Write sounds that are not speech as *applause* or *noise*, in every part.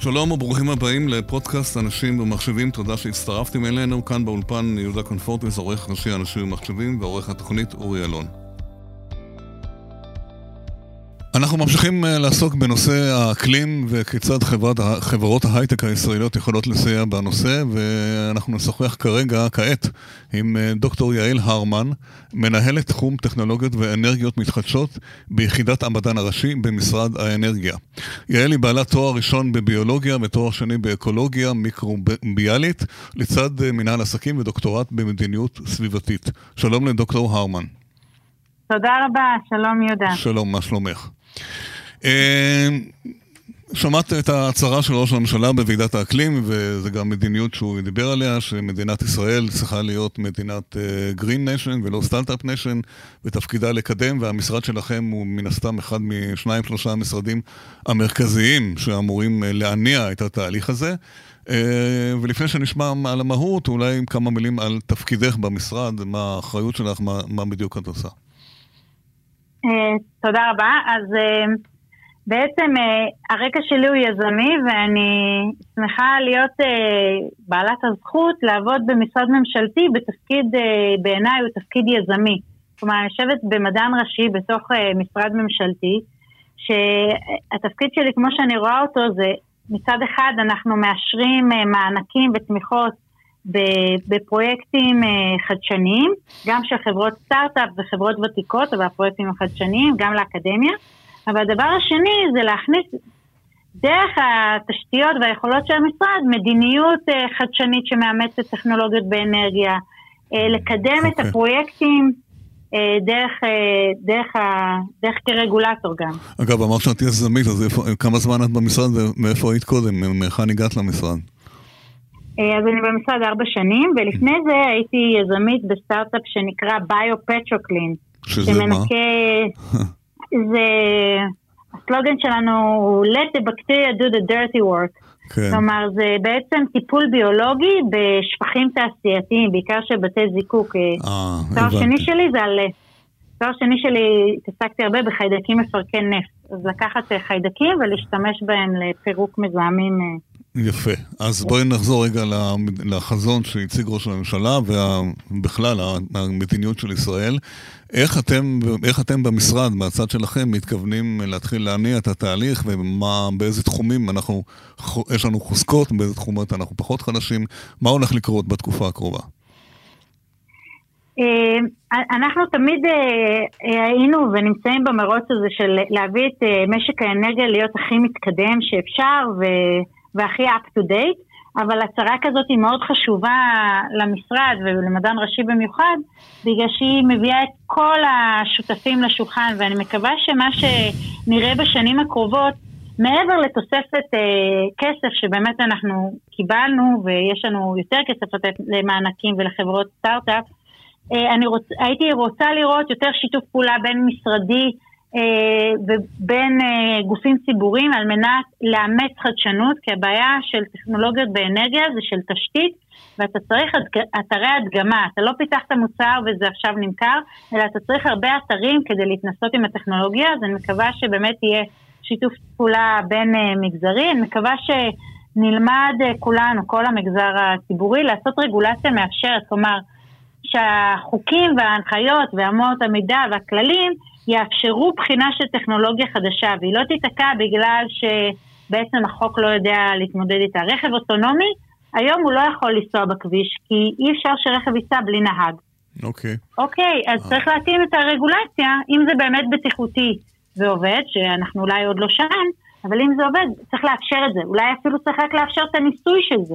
שלום וברוכים הבאים לפודקאסט אנשים ומחשבים, תודה שהצטרפתם אלינו. כאן באולפן יהודה קונפורטס, עורך ראשי אנשים ומחשבים ועורך התוכנית אורי אלון. אנחנו ממשיכים אה, לעסוק בנושא האקלים וכיצד חברת, חברות ההייטק הישראליות יכולות לסייע בנושא ואנחנו נשוחח כרגע, כעת, עם אה, דוקטור יעל הרמן, מנהלת תחום טכנולוגיות ואנרגיות מתחדשות ביחידת המדען הראשי במשרד האנרגיה. יעל היא בעלת תואר ראשון בביולוגיה ותואר שני באקולוגיה מיקרוביאלית, לצד אה, מנהל עסקים ודוקטורט במדיניות סביבתית. שלום לדוקטור הרמן. תודה רבה, שלום יהודה. שלום, מה שלומך? אה, שמעת את ההצהרה של ראש הממשלה בוועידת האקלים, וזו גם מדיניות שהוא דיבר עליה, שמדינת ישראל צריכה להיות מדינת green uh, nation ולא start-up nation, ותפקידה לקדם, והמשרד שלכם הוא מן הסתם אחד משניים שלושה המשרדים המרכזיים שאמורים uh, להניע את התהליך הזה. Uh, ולפני שנשמע על המהות, אולי כמה מילים על תפקידך במשרד, מה האחריות שלך, מה, מה בדיוק את עושה. אה, תודה רבה. אז אה, בעצם אה, הרקע שלי הוא יזמי ואני שמחה להיות בעלת הזכות לעבוד במשרד ממשלתי בתפקיד, בעיניי הוא תפקיד יזמי. כלומר, אני יושבת במדען ראשי בתוך משרד ממשלתי, שהתפקיד שלי, כמו שאני רואה אותו, זה מצד אחד אנחנו מאשרים מענקים ותמיכות בפרויקטים אה, חדשניים, גם של חברות סטארט-אפ וחברות ותיקות, אבל הפרויקטים החדשניים, גם לאקדמיה. אבל הדבר השני זה להכניס דרך התשתיות והיכולות של המשרד מדיניות אה, חדשנית שמאמצת טכנולוגיות באנרגיה, אה, לקדם okay. את אוקיי. הפרויקטים דרך, דרך, דרך כרגולטור גם. אגב, אמרת שאת יזמית, אז איפה, כמה זמן את במשרד ומאיפה היית קודם? מהיכן הגעת למשרד? אה, אז אני במשרד ארבע שנים, ולפני זה הייתי יזמית בסטארט-אפ שנקרא ביו-פטרוקלין. שזה שמנקה... מה? *laughs* זה... הסלוגן שלנו הוא let the bacteria do the dirty work. כן. כלומר, זה בעצם טיפול ביולוגי בשפכים תעשייתיים, בעיקר של בתי זיקוק. אה, תואר שני שלי זה על... תואר שני שלי התעסקתי הרבה בחיידקים מפרקי נפט. אז לקחת חיידקים ולהשתמש בהם לפירוק מזהמים אה, יפה. אז בואי נחזור רגע לחזון שהציג ראש הממשלה ובכלל המדיניות של ישראל. איך אתם, איך אתם במשרד, מהצד שלכם, מתכוונים להתחיל להניע את התהליך ובאיזה תחומים אנחנו, יש לנו חוזקות, באיזה תחומות אנחנו פחות חלשים, מה הולך לקרות בתקופה הקרובה? אה, אנחנו תמיד אה, היינו ונמצאים במרוץ הזה של להביא את אה, משק האנרגיה להיות הכי מתקדם שאפשר ו... והכי up to date, אבל הצהרה כזאת היא מאוד חשובה למשרד ולמדען ראשי במיוחד, בגלל שהיא מביאה את כל השותפים לשולחן, ואני מקווה שמה שנראה בשנים הקרובות, מעבר לתוספת אה, כסף שבאמת אנחנו קיבלנו, ויש לנו יותר כסף לתת למענקים ולחברות סטארט-אפ, אה, אני רוצ, הייתי רוצה לראות יותר שיתוף פעולה בין משרדי ובין אה, גופים ציבוריים על מנת לאמץ חדשנות, כי הבעיה של טכנולוגיות באנרגיה זה של תשתית, ואתה צריך אתרי הדגמה, אתה לא פיתח את המוצר וזה עכשיו נמכר, אלא אתה צריך הרבה אתרים כדי להתנסות עם הטכנולוגיה, אז אני מקווה שבאמת יהיה שיתוף פעולה בין אה, מגזרי, אני מקווה שנלמד כולנו, כל המגזר הציבורי, לעשות רגולציה מאפשרת, כלומר שהחוקים וההנחיות ואמות המידה והכללים יאפשרו בחינה של טכנולוגיה חדשה, והיא לא תיתקע בגלל שבעצם החוק לא יודע להתמודד איתה. רכב אוטונומי, היום הוא לא יכול לנסוע בכביש, כי אי אפשר שרכב ייסע בלי נהג. אוקיי. Okay. אוקיי, okay, אז uh. צריך להתאים את הרגולציה, אם זה באמת בטיחותי ועובד, שאנחנו אולי עוד לא שם, אבל אם זה עובד, צריך לאפשר את זה. אולי אפילו צריך רק לאפשר את הניסוי של זה.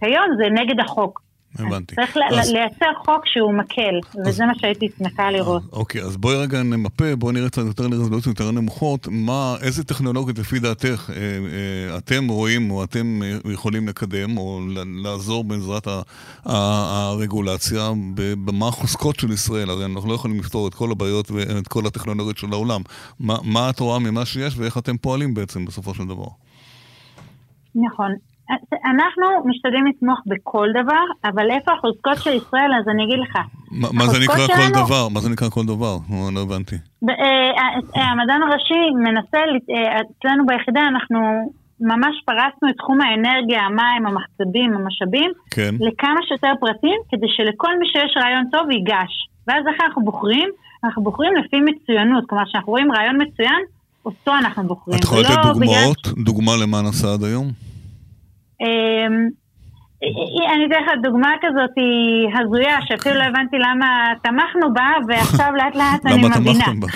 כיום זה נגד החוק. הבנתי. צריך אז... לייצר חוק שהוא מקל, אז... וזה מה שהייתי שמחה לראות. אוקיי, אז בואי רגע נמפה, בואי נראה קצת יותר לרזולוציות יותר נמוכות, מה, איזה טכנולוגיות לפי דעתך אה, אה, אתם רואים או אתם אה, יכולים לקדם, או לעזור בעזרת ה, ה, הרגולציה, במה החוזקות של ישראל, הרי אנחנו לא יכולים לפתור את כל הבעיות ואת כל הטכנולוגיות של העולם. מה, מה את רואה ממה שיש ואיך אתם פועלים בעצם בסופו של דבר? נכון. אנחנו משתדלים לתמוך בכל דבר, אבל איפה החוזקות של ישראל, אז אני אגיד לך. מה זה נקרא שלנו, כל דבר? מה זה נקרא כל דבר? לא הבנתי. אה, אה, המדען הראשי מנסה, אה, אצלנו ביחידה אנחנו ממש פרסנו את תחום האנרגיה, המים, המחצבים, המשאבים, כן. לכמה שיותר פרטים, כדי שלכל מי שיש רעיון טוב ייגש. ואז איך אנחנו בוחרים? אנחנו בוחרים לפי מצוינות, כלומר כשאנחנו רואים רעיון מצוין, אותו אנחנו בוחרים. את יכולה לתת דוגמאות? בגלל... דוגמה למה נעשה עד היום? אמ, אני אתן לך דוגמה כזאת הזויה, שאפילו לא הבנתי למה תמכנו בה, ועכשיו לאט לאט אני מבינה. למה תמכתם בה?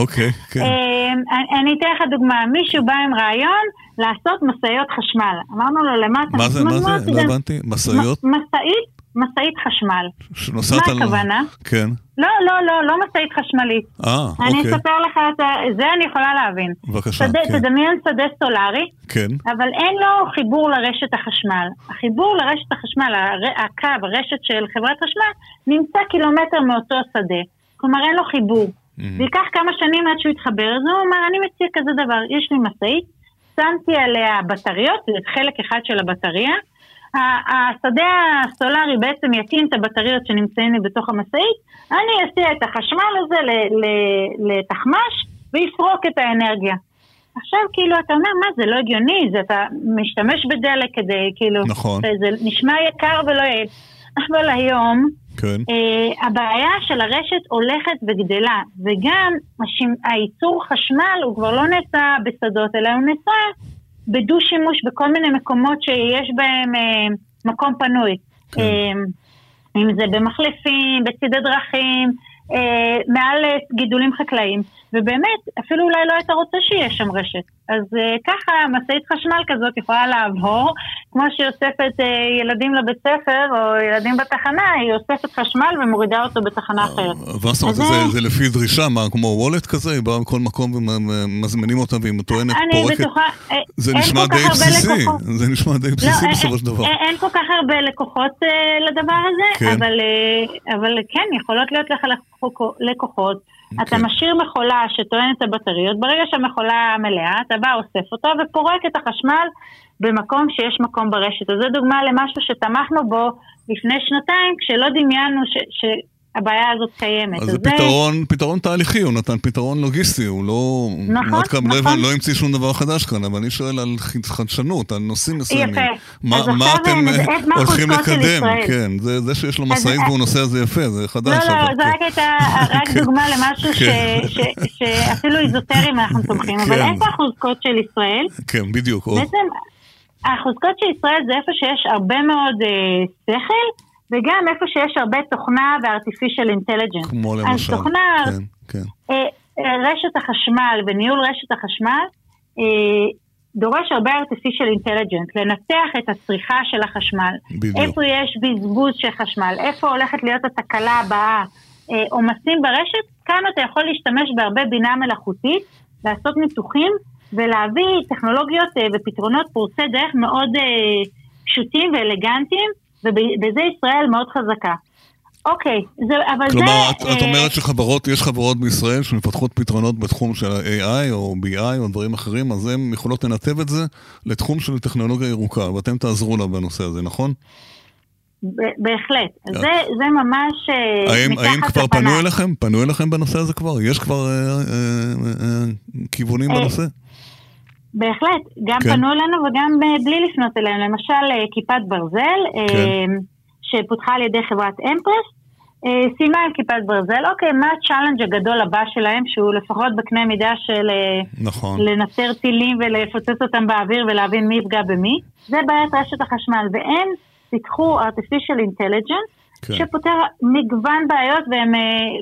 אוקיי, כן. אמ, אני אתן לך דוגמה, מישהו בא עם רעיון לעשות משאיות חשמל. אמרנו לו, למה אתה... מה זה, מה זה? לא הבנתי. משאיות? משאית משאית חשמל. שנוסעת על... מה הכוונה? כן. לא, לא, לא, לא משאית חשמלית. אה, אוקיי. אני אספר לך את זה, אני יכולה להבין. בבקשה, שדה, כן. תדמיין שדה סולארי, כן. אבל אין לו חיבור לרשת החשמל. החיבור לרשת החשמל, הר... הקו, הרשת של חברת חשמל, נמצא קילומטר מאותו שדה. כלומר, אין לו חיבור. Mm-hmm. וייקח כמה שנים עד שהוא יתחבר, אז הוא אומר, אני מציע כזה דבר, יש לי משאית, שמתי עליה בטריות, זה חלק אחד של הבטריה, השדה הסולארי בעצם יקים את הבטריות שנמצאים לי בתוך המשאית, אני אסיע את החשמל הזה לתחמ"ש ויפרוק את האנרגיה. עכשיו כאילו אתה אומר, מה זה לא הגיוני, זה אתה משתמש בדלק כדי כאילו, נכון. זה נשמע יקר ולא יעיל. אבל היום, כן. אה, הבעיה של הרשת הולכת וגדלה, וגם הייצור חשמל הוא כבר לא נעשה בשדות, אלא הוא נעשה בדו-שימוש בכל מיני מקומות שיש בהם אה, מקום פנוי. כן. אה, אם זה במחלפים, בצידי דרכים, אה, מעל אה, גידולים חקלאיים. ובאמת, אפילו אולי לא היית רוצה שיהיה שם רשת. אז אה, ככה משאית חשמל כזאת יכולה לעבור, כמו שהיא אוספת אה, ילדים לבית ספר או ילדים בתחנה, היא אוספת חשמל ומורידה אותו בתחנה אחרת. ומה זאת אומרת, זה, זה לפי דרישה, מה, כמו וולט כזה? היא באה מכל מקום ומזמינים אותה והיא טוענת פורקת? בטוחה, אה, זה נשמע די בסיסי, זה נשמע די בסיסי לא, בסופו של דבר. אין, כל כך הרבה לקוחות uh, לדבר הזה, כן. אבל, uh, אבל כן, יכולות להיות לך לקוחות. Okay. אתה כן. משאיר מכולה שטוענת את הבטריות, ברגע שהמכולה מלאה, אתה בא, אוסף אותה ופורק את החשמל במקום שיש מקום ברשת. אז זו דוגמה למשהו שתמכנו בו לפני שנתיים, כשלא דמיינו ש... ש... הבעיה הזאת קיימת. אז זה פתרון, פתרון תהליכי, הוא נתן פתרון לוגיסטי, הוא לא... נכון, נכון. לא, לא המציא שום דבר חדש כאן, אבל אני שואל על חדשנות, על נושאים מסוימים. יפה. מה, אז מה אתם מה הולכים לקדם? כן, זה, זה שיש לו משאית והוא נוסע זה יפה, זה חדש. לא, לא, זו כן. רק הייתה רק *laughs* כן. דוגמה למשהו כן. שאפילו איזוטריים אנחנו תומכים, אבל איפה החוזקות של ישראל? כן, בדיוק. בעצם, החוזקות של ישראל זה איפה שיש הרבה מאוד אה, שכל. וגם איפה שיש הרבה תוכנה ו-artificial intelligence. כמו למשל, אז תוכנה, כן, כן. אה, אה, רשת החשמל וניהול רשת החשמל אה, דורש הרבה artificial intelligence, לנתח את הצריכה של החשמל. בדיוק. איפה יש בזבוז של חשמל, איפה הולכת להיות התקלה הבאה, אה, עומסים ברשת, כאן אתה יכול להשתמש בהרבה בינה מלאכותית, לעשות ניתוחים ולהביא טכנולוגיות ופתרונות פורצי דרך מאוד פשוטים ואלגנטיים. ובזה ישראל מאוד חזקה. אוקיי, זה, אבל כלומר, זה... כלומר, את, את אומרת שחברות, יש חברות בישראל שמפתחות פתרונות בתחום של AI או BI או דברים אחרים, אז הן יכולות לנתב את זה לתחום של טכנולוגיה ירוקה, ואתם תעזרו לה בנושא הזה, נכון? בהחלט. זה, זה ממש אה, האם, מתחת האם כבר. פנו אליכם? פנו אליכם בנושא הזה כבר? יש כבר אה, אה, אה, כיוונים אה, בנושא? בהחלט, גם כן. פנו אלינו וגם אה, בלי לפנות אלינו, למשל אה, כיפת ברזל, אה, כן. שפותחה על ידי חברת mPrest, סיימה עם כיפת ברזל, אוקיי, מה ה challenge הגדול הבא שלהם, שהוא לפחות בקנה מידה של נכון. לנטר טילים ולפוצץ אותם באוויר ולהבין מי יפגע במי, זה בעיית רשת החשמל, והם פיתחו artificial intelligence, כן. שפותר מגוון בעיות והם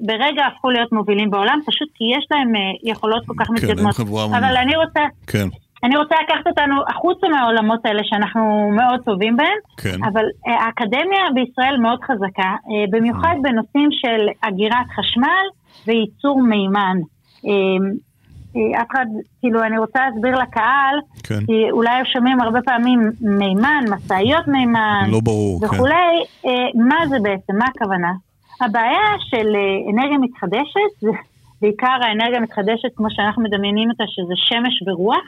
ברגע הפכו להיות מובילים בעולם, פשוט כי יש להם יכולות כל כך כן, מתקדמות. אבל אני רוצה... כן. אני רוצה לקחת אותנו החוצה מהעולמות האלה שאנחנו מאוד טובים בהם, כן. אבל אה, האקדמיה בישראל מאוד חזקה, אה, במיוחד mm. בנושאים של אגירת חשמל וייצור מימן. אה, אף אחד, כאילו, אני רוצה להסביר לקהל, כן. כי אולי שומעים הרבה פעמים מימן, משאיות מימן, לא ברור, כן. וכולי, כן. מה זה בעצם, מה הכוונה? הבעיה של אנרגיה מתחדשת, בעיקר האנרגיה המתחדשת, כמו שאנחנו מדמיינים אותה, שזה שמש ורוח,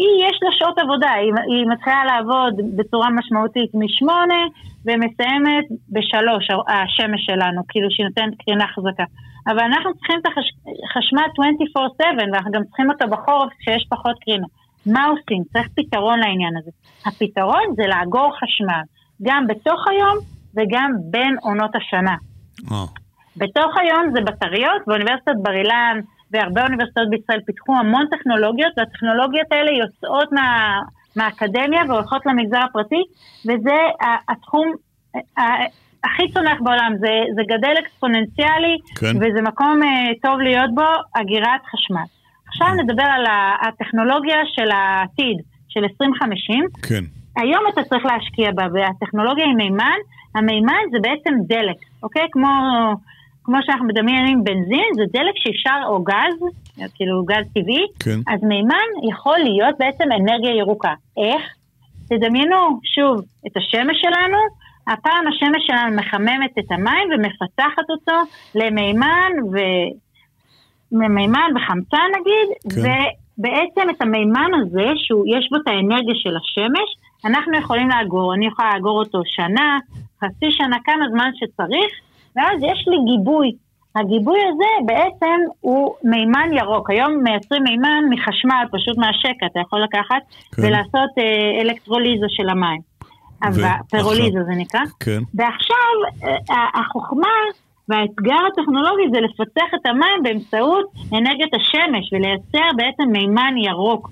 היא, יש לה שעות עבודה, היא, היא מתחילה לעבוד בצורה משמעותית משמונה ומסיימת בשלוש, השמש שלנו, כאילו שהיא נותנת קרינה חזקה. אבל אנחנו צריכים את החשמל 24/7 ואנחנו גם צריכים אותו בחורף כשיש פחות קרינה. מה עושים? צריך פתרון לעניין הזה. הפתרון זה לאגור חשמל, גם בתוך היום וגם בין עונות השנה. Oh. בתוך היום זה בטריות, באוניברסיטת בר אילן והרבה אוניברסיטאות בישראל פיתחו המון טכנולוגיות, והטכנולוגיות האלה יוצאות מה, מהאקדמיה והולכות למגזר הפרטי, וזה התחום הכי צונח בעולם, זה, זה גדל אקספוננציאלי, כן. וזה מקום uh, טוב להיות בו, אגירת חשמל. עכשיו נדבר על הטכנולוגיה של העתיד, של 2050. כן. היום אתה צריך להשקיע בה, והטכנולוגיה היא מימן, המימן זה בעצם דלק, אוקיי? כמו, כמו שאנחנו מדמיינים בנזין, זה דלק שאפשר, או גז, כאילו גז טבעי, כן. אז מימן יכול להיות בעצם אנרגיה ירוקה. איך? תדמיינו שוב את השמש שלנו, הפעם השמש שלנו מחממת את המים ומפתחת אותו למימן ו... מימן וחמצן נגיד, כן. ובעצם את המימן הזה, שיש בו את האנרגיה של השמש, אנחנו יכולים לאגור, אני יכולה לאגור אותו שנה, חצי שנה, כמה זמן שצריך, ואז יש לי גיבוי. הגיבוי הזה בעצם הוא מימן ירוק. היום מייצרים מימן מחשמל, פשוט מהשקע, אתה יכול לקחת כן. ולעשות אה, אלקטרוליזה של המים. ו... פירוליזה זה נקרא. כן. ועכשיו אה, החוכמה והאתגר הטכנולוגי זה לפתח את המים באמצעות אנרגיית השמש ולייצר בעצם מימן ירוק.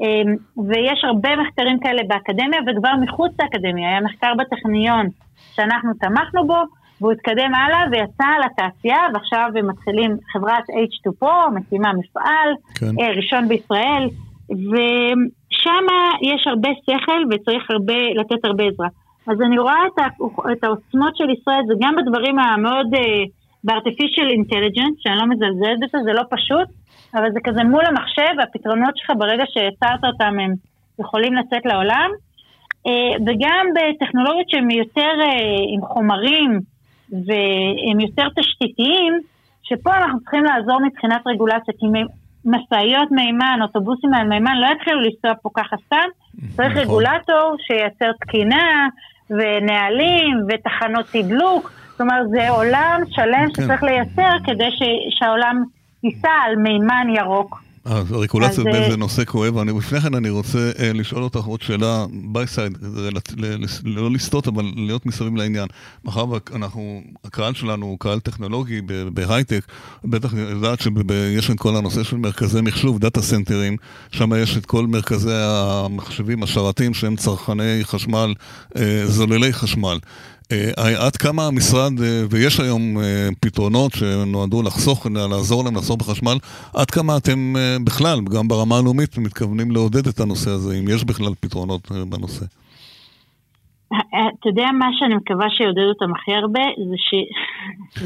אמ, ויש הרבה מחקרים כאלה באקדמיה וכבר מחוץ לאקדמיה, היה מחקר בטכניון שאנחנו תמכנו בו והוא התקדם הלאה ויצא לתעשייה ועכשיו הם מתחילים חברת H2Pro, מקימה מפעל, כן. אה, ראשון בישראל ושם יש הרבה שכל וצריך הרבה, לתת הרבה עזרה. אז אני רואה את, ה, את העוצמות של ישראל, זה גם בדברים המאוד, uh, ב-artificial intelligence, שאני לא מזלזלת בזה, זה לא פשוט, אבל זה כזה מול המחשב, והפתרונות שלך ברגע שיצרת אותם הם יכולים לצאת לעולם. Uh, וגם בטכנולוגיות שהן יותר uh, עם חומרים והם יותר תשתיתיים, שפה אנחנו צריכים לעזור מבחינת רגולציה, כי משאיות מימן, אוטובוסים על מימן לא יתחילו לנסוע פה ככה סתם, צריך נכון. רגולטור שייצר תקינה, ונהלים ותחנות תדלוק, זאת אומרת זה עולם שלם כן. שצריך לייצר כדי ש, שהעולם ייסע על מימן ירוק. אז הרגולציה זה באיזה נושא כואב, אני לפני כן אני רוצה אה, לשאול אותך עוד שאלה by side, לא לסטות אבל להיות מסביב לעניין. מאחר ואנחנו, הקהל שלנו הוא קהל טכנולוגי בהייטק, בטח יודעת שיש את כל הנושא של מרכזי מחשוב, דאטה סנטרים, שם יש את כל מרכזי המחשבים, השרתים שהם צרכני חשמל, אה, זוללי חשמל. אה, עד כמה המשרד, אה, ויש היום אה, פתרונות שנועדו לחסוך, לעזור להם לחסוך בחשמל, עד כמה אתם בכלל, גם ברמה הלאומית, מתכוונים לעודד את הנושא הזה, אם יש בכלל פתרונות בנושא? אתה יודע מה שאני מקווה שיעודד אותם הכי הרבה, זה ש...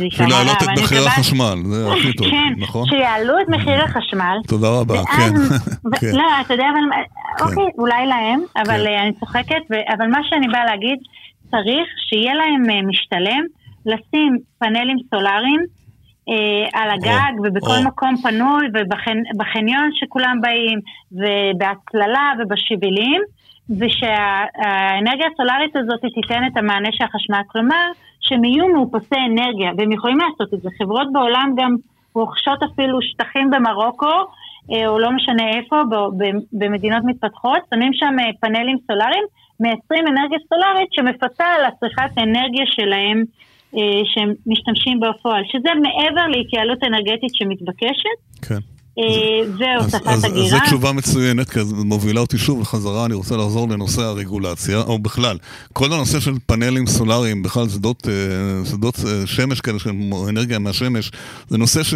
*laughs* שלהעלות את מחיר החשמל, זה הכי *laughs* טוב, כן, נכון? שיעלו את מחיר החשמל. תודה רבה, כן. *laughs* כן. לא, אתה יודע, אבל... כן. אוקיי, אולי להם, אבל אני צוחקת, אבל מה שאני באה להגיד... צריך שיהיה להם אה, משתלם לשים פאנלים סולאריים אה, על הגג או, ובכל או. מקום פנוי ובחניון שכולם באים ובהצללה ובשבילים ושהאנרגיה הסולארית הזאת תיתן את המענה של החשמל, כלומר שהם יהיו מאופסי אנרגיה והם יכולים לעשות את זה. חברות בעולם גם רוכשות אפילו שטחים במרוקו אה, או לא משנה איפה, במדינות מתפתחות, שמים שם פאנלים סולאריים מייצרים אנרגיה סולארית שמפצה על הצריכת אנרגיה שלהם אה, שהם משתמשים בפועל, שזה מעבר להתייעלות אנרגטית שמתבקשת. כן. אה, הגירה. זו תשובה מצוינת, כי זה מובילה אותי שוב לחזרה, אני רוצה לחזור לנושא הרגולציה, או בכלל, כל הנושא של פאנלים סולאריים, בכלל שדות, אה, שדות אה, שמש כאלה, של אנרגיה מהשמש, זה נושא, ש,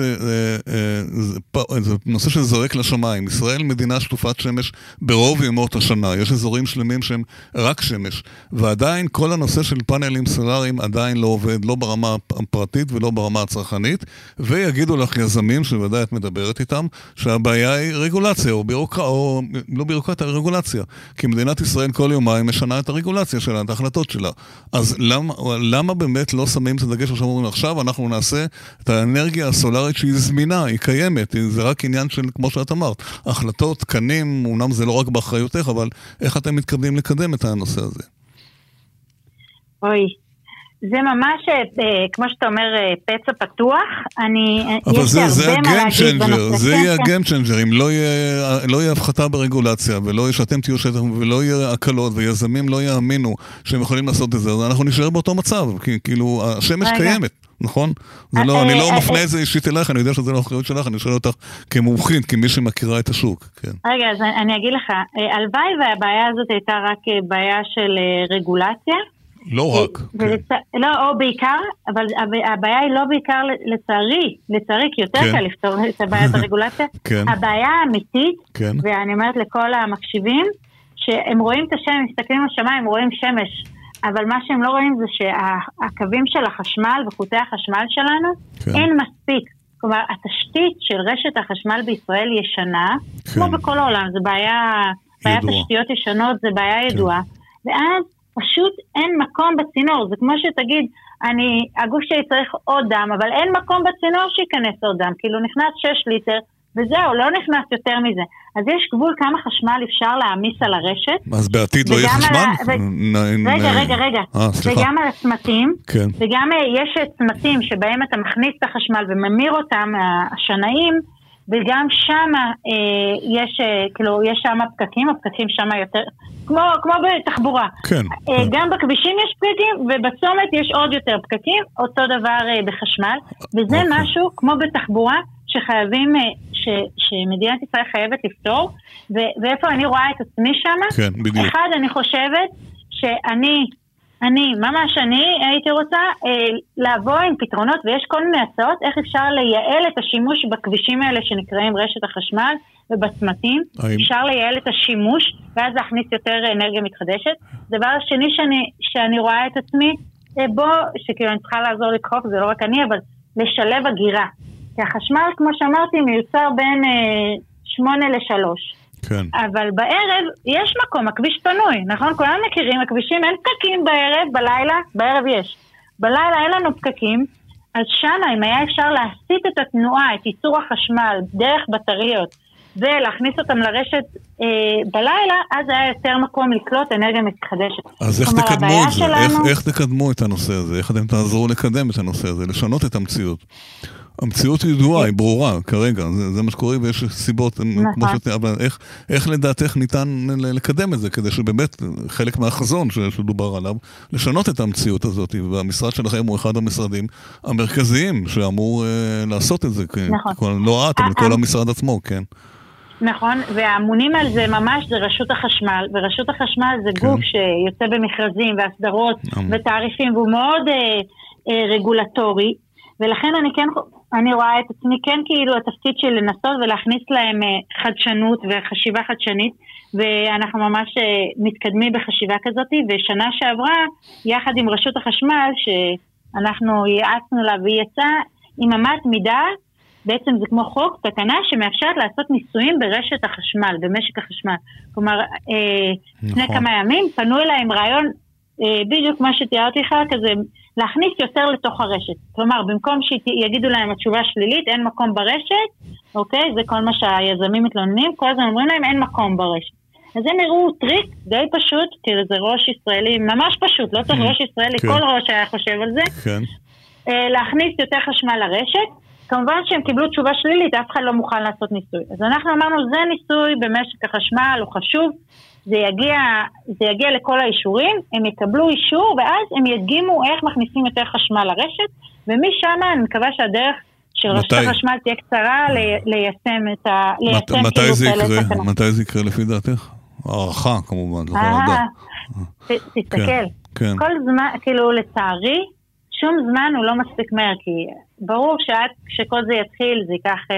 זה נושא שזורק לשמיים. ישראל מדינה שטופת שמש ברוב ימות השנה, יש אזורים שלמים שהם רק שמש, ועדיין כל הנושא של פאנלים סולאריים עדיין לא עובד, לא ברמה הפרטית ולא ברמה הצרכנית, ויגידו לך יזמים, שבוודאי את מדברת איתם, שהבעיה היא רגולציה, או בירוקרטיה, או לא בירוקרטיה, רגולציה. כי מדינת ישראל כל יומיים משנה את הרגולציה שלה, את ההחלטות שלה. אז למה, למה באמת לא שמים את הדגש עכשיו אומרים, עכשיו אנחנו נעשה את האנרגיה הסולארית שהיא זמינה, היא קיימת, זה רק עניין של, כמו שאת אמרת, החלטות, תקנים, אומנם זה לא רק באחריותך, אבל איך אתם מתכוונים לקדם את הנושא הזה? אוי, זה ממש, אה, כמו שאתה אומר, אה, פצע פתוח. אני, אבל זה, זה הגיים צ'נג'ר, זה יהיה הגיים צ'נג'ר. אם לא יהיה, לא יהיה הפחתה ברגולציה, ולא יהיה שאתם תהיו שטח, ולא יהיה הקלות, ויזמים לא יאמינו שהם יכולים לעשות את זה, אז אנחנו נשאר באותו מצב. כי, כאילו, השמש רגע. קיימת. נכון? זה לא, אני לא מפנה את זה אישית אלייך, אני יודע שזה לא אחריות שלך, אני שואל אותך כמומחית, כמי שמכירה את השוק, כן. רגע, אז אני אגיד לך, הלוואי והבעיה הזאת הייתה רק בעיה של רגולציה, לא רק. ולצ... כן. לא, או בעיקר, אבל הבעיה היא לא בעיקר לצערי, לצערי, כי יותר כן. קל לפתור את הבעיית הרגולציה. *laughs* כן. הבעיה האמיתית, כן. ואני אומרת לכל המקשיבים, שהם רואים את השמש, מסתכלים על השמיים, רואים שמש, אבל מה שהם לא רואים זה שהקווים של החשמל וחוטי החשמל שלנו, כן. אין מספיק. כלומר, התשתית של רשת החשמל בישראל ישנה, כן. כמו בכל העולם, זו בעיה, בעיה תשתיות ישנות, זו בעיה ידועה. כן. ואז פשוט אין מקום בצינור, זה כמו שתגיד, אני, הגוף שלי צריך עוד דם, אבל אין מקום בצינור שייכנס עוד דם, כאילו נכנס 6 ליטר, וזהו, לא נכנס יותר מזה. אז יש גבול כמה חשמל אפשר להעמיס על הרשת. אז בעתיד לא יהיה חשמל? ו... רגע, רגע, רגע. אה, סליחה. וגם על הצמתים, כן. וגם אה, יש צמתים שבהם אתה מכניס את החשמל וממיר אותם, השנאים, וגם שם אה, יש, אה, כאילו, יש שם פקקים, הפקקים שם יותר, כמו, כמו בתחבורה. כן. אה, כן. גם בכבישים יש פקקים, ובצומת יש עוד יותר פקקים, אותו דבר אה, בחשמל, וזה אוקיי. משהו, כמו בתחבורה, שחייבים, אה, ש, שמדינת ישראל חייבת לפתור, ו, ואיפה אני רואה את עצמי שם? כן, בדיוק. אחד, אני חושבת שאני אני, ממש אני הייתי רוצה אה, לבוא עם פתרונות, ויש כל מיני הצעות איך אפשר לייעל את השימוש בכבישים האלה שנקראים רשת החשמל ובצמתים. האם... אפשר לייעל את השימוש, ואז להכניס יותר אנרגיה מתחדשת. דבר שני שאני, שאני רואה את עצמי, אה, בוא, שכאילו אני צריכה לעזור לדחוף, זה לא רק אני, אבל לשלב הגירה. כי החשמל, כמו שאמרתי, מיוצר בין אה, שמונה לשלוש. כן. אבל בערב יש מקום, הכביש פנוי, נכון? כולם מכירים, הכבישים אין פקקים בערב, בלילה, בערב יש. בלילה אין לנו פקקים, אז שמה אם היה אפשר להסיט את התנועה, את ייצור החשמל, דרך בטריות, ולהכניס אותם לרשת אה, בלילה, אז היה יותר מקום לקלוט אנרגיה מתחדשת. אז איך תקדמו את זה? שלנו... איך, איך תקדמו את הנושא הזה? איך אתם תעזרו לקדם את הנושא הזה? לשנות את המציאות? המציאות היא ידועה, היא ברורה כרגע, זה, זה מה שקורה ויש סיבות, נכון. כמו שאת, אבל איך, איך לדעתך ניתן לקדם את זה, כדי שבאמת חלק מהחזון שדובר עליו, לשנות את המציאות הזאת, והמשרד שלכם הוא אחד המשרדים המרכזיים שאמור אה, לעשות את זה, נכון. כל, לא את, אבל כל המשרד עצמו, כן. נכון, והאמונים על זה ממש זה רשות החשמל, ורשות החשמל זה כן. גוף שיוצא במכרזים והסדרות ותעריפים, והוא מאוד אה, אה, רגולטורי, ולכן אני כן אני רואה את עצמי כן כאילו התפקיד של לנסות ולהכניס להם אה, חדשנות וחשיבה חדשנית ואנחנו ממש אה, מתקדמים בחשיבה כזאת ושנה שעברה יחד עם רשות החשמל שאנחנו ייעצנו לה והיא יצאה עם אמת מידה בעצם זה כמו חוק, תקנה שמאפשרת לעשות ניסויים ברשת החשמל, במשק החשמל. כלומר, אה, נכון. לפני כמה ימים פנו אליי עם רעיון בדיוק מה שתיארתי לך, כזה להכניס יותר לתוך הרשת. כלומר, במקום שיגידו להם התשובה שלילית, אין מקום ברשת, אוקיי? זה כל מה שהיזמים מתלוננים, כל הזמן אומרים להם אין מקום ברשת. אז הם הראו טריק די פשוט, כאילו זה ראש ישראלי, ממש פשוט, לא צריך כן, ראש ישראלי, כן. כל ראש היה חושב על זה. כן. אה, להכניס יותר חשמל לרשת. כמובן שהם קיבלו תשובה שלילית, אף אחד לא מוכן לעשות ניסוי. אז אנחנו אמרנו, זה ניסוי במשק החשמל, הוא חשוב, זה יגיע, זה יגיע לכל האישורים, הם יקבלו אישור ואז הם ידגימו איך מכניסים יותר חשמל לרשת, ומשם אני מקווה שהדרך של רשת החשמל תהיה קצרה ליישם את ה... מת, מתי כאילו זה יקרה? מתי זה יקרה לפי דעתך? הערכה כמובן, אדם. אה, תסתכל, כן, כן. כל זמן, כאילו לצערי, שום זמן הוא לא מספיק מהר, כי ברור שעד שכל זה יתחיל זה ייקח אה,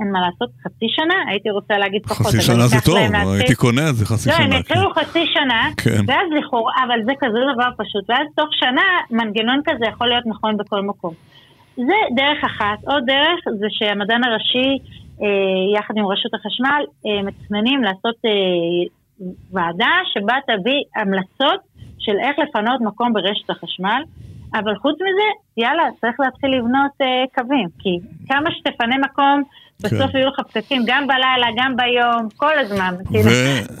אין מה לעשות, חצי שנה, הייתי רוצה להגיד פחות. חצי שנה זה טוב, הייתי קונה את זה חצי לא, שנה. לא, הם יתחילו כן. חצי שנה, כן. ואז לכאורה, אבל זה כזה דבר פשוט, ואז תוך שנה מנגנון כזה יכול להיות נכון בכל מקום. זה דרך אחת. עוד דרך זה שהמדען הראשי, אה, יחד עם רשות החשמל, אה, מתכננים לעשות אה, ועדה שבה תביא המלצות של איך לפנות מקום ברשת החשמל. אבל חוץ מזה, יאללה, צריך להתחיל לבנות אה, קווים, כי כמה שתפנה מקום בסוף יהיו לך פקקים גם בלילה, גם ביום, כל הזמן. כאילו.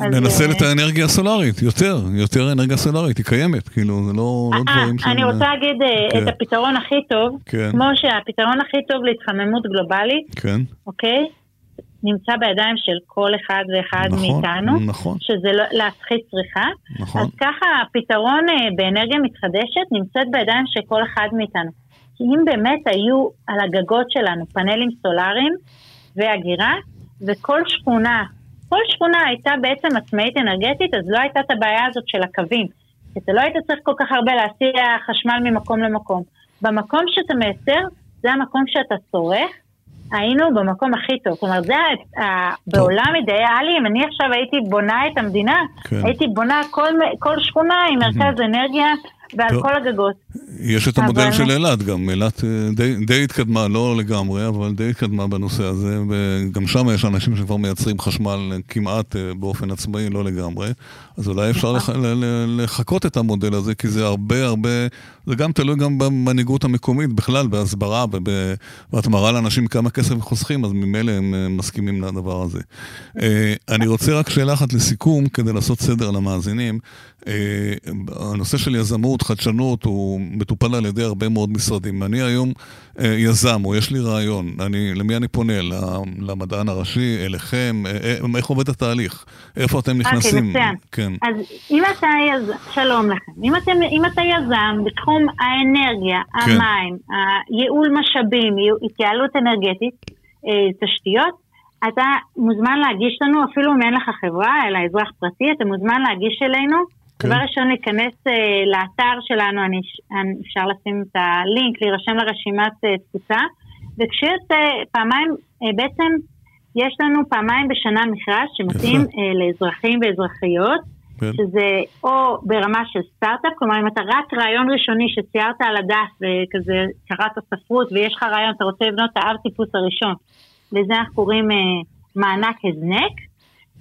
וננסה את האנרגיה הסולארית, יותר, יותר אנרגיה סולארית, היא קיימת, כאילו, זה לא, לא דברים ש... אני רוצה להגיד כן. את הפתרון הכי טוב, כן. כמו שהפתרון הכי טוב להתחממות גלובלית, כן. אוקיי? נמצא בידיים של כל אחד ואחד נכון, מאיתנו, נכון. שזה לא, להפחית צריכה. נכון. אז ככה הפתרון באנרגיה מתחדשת נמצאת בידיים של כל אחד מאיתנו. כי אם באמת היו על הגגות שלנו פאנלים סולאריים ואגירה, וכל שכונה, כל שכונה הייתה בעצם עצמאית אנרגטית, אז לא הייתה את הבעיה הזאת של הקווים. כי אתה לא היית צריך כל כך הרבה להסיע חשמל ממקום למקום. במקום שאתה מייצר, זה המקום שאתה צורך, היינו במקום הכי טוב. כלומר, זה ה, בעולם אידיאלי, אם אני עכשיו הייתי בונה את המדינה, כן. הייתי בונה כל, כל שכונה עם מרכז אנרגיה ועל טוב. כל הגגות. יש את המודל של אילת גם, אילת אה, די, די התקדמה, לא לגמרי, אבל די התקדמה בנושא הזה, וגם שם יש אנשים שכבר מייצרים חשמל כמעט אה, באופן עצמאי, לא לגמרי, אז אולי אפשר לח, לחקות את המודל הזה, כי זה הרבה הרבה, זה גם תלוי גם במנהיגות המקומית בכלל, בהסברה ובהתמרה לאנשים כמה כסף הם חוסכים, אז ממילא הם אה, מסכימים לדבר הזה. אני רוצה רק שאלה אחת לסיכום, כדי לעשות סדר למאזינים. הנושא של יזמות, חדשנות, הוא מטופל על ידי הרבה מאוד משרדים. אני היום אה, יזם, או יש לי רעיון, אני, למי אני פונה? למדען הראשי, אליכם? אה, אה, איך עובד התהליך? איפה אתם נכנסים? אוקיי, מצוין. כן. אז אם אתה יזם, שלום לכם. אם, אתם, אם אתה יזם בתחום האנרגיה, כן. המים, ייעול משאבים, התייעלות אנרגטית, תשתיות, אתה מוזמן להגיש לנו, אפילו אם אין לך חברה, אלא אזרח פרטי, אתה מוזמן להגיש אלינו. כן. דבר ראשון, להיכנס uh, לאתר שלנו, אני, אני, אפשר לשים את הלינק, להירשם לרשימת uh, תפוצה, וכשיש uh, פעמיים, uh, בעצם יש לנו פעמיים בשנה מכרז שמתאים uh, לאזרחים ואזרחיות, כן. שזה או ברמה של סטארט-אפ, כלומר אם אתה רק רעיון ראשוני שציירת על הדף וכזה קראת ספרות ויש לך רעיון, אתה רוצה לבנות את האב טיפוס הראשון, לזה אנחנו קוראים uh, מענק הזנק,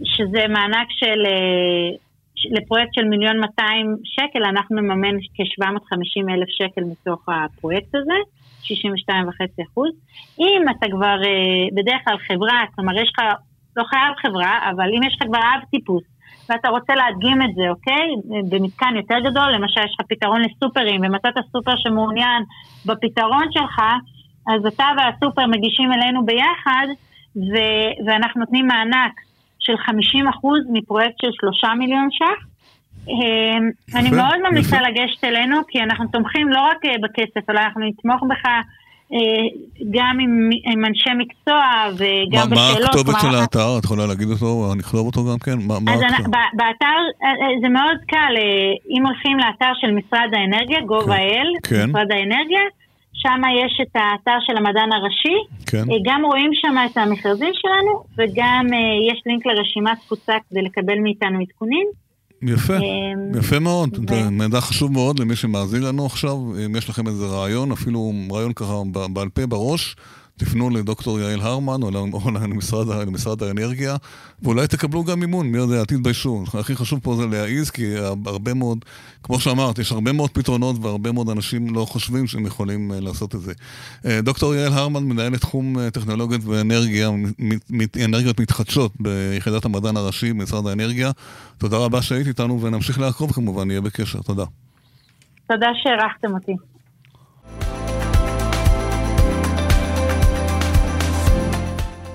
שזה מענק של... Uh, לפרויקט של מיליון 200 שקל, אנחנו נממן כ-750 אלף שקל מתוך הפרויקט הזה, 62.5 אחוז. אם אתה כבר אה, בדרך כלל חברה, כלומר יש לך, לא חייב חברה, אבל אם יש לך כבר אב טיפוס, ואתה רוצה להדגים את זה, אוקיי? במתקן יותר גדול, למשל יש לך פתרון לסופרים, ומצאת סופר שמעוניין בפתרון שלך, אז אתה והסופר מגישים אלינו ביחד, ו- ואנחנו נותנים מענק של 50% מפרויקט של 3 מיליון ש"ח. אמ, אני מאוד ממליצה לגשת אלינו, כי אנחנו תומכים לא רק אה, בכסף, אלא אנחנו נתמוך בך אה, גם עם, עם אנשי מקצוע וגם מה, בשאלות. מה הכתובת של האתר? את יכולה להגיד אותו? אני אכתוב אותו גם כן? מה, אני, באתר אה, זה מאוד קל, אם הולכים לאתר של משרד האנרגיה, gov.il, כן. כן. משרד האנרגיה, שם יש את האתר של המדען הראשי, כן. אה, גם רואים שם את המכרזים שלנו, וגם uh, יש לינק לרשימת תפוצה כדי לקבל מאיתנו עדכונים. יפה, um, יפה מאוד, ו... מידע חשוב מאוד למי שמאזין לנו עכשיו, אם יש לכם איזה רעיון, אפילו רעיון ככה בעל פה בראש, תפנו לדוקטור יעל הרמן או למשרד, למשרד האנרגיה, ואולי תקבלו גם מימון, מי יודע, תתביישו. הכי חשוב פה זה להעיז, כי הרבה מאוד, כמו שאמרת, יש הרבה מאוד פתרונות והרבה מאוד אנשים לא חושבים שהם יכולים אה, לעשות את זה. אה, דוקטור יעל הרמן, מנהלת תחום אה, טכנולוגיות ואנרגיה, אנרגיות מתחדשות ביחידת המדען הראשי במשרד האנרגיה. תודה רבה שהיית איתנו ונמשיך לעקוב כמובן, נהיה בקשר. תודה. תודה שהערכתם אותי.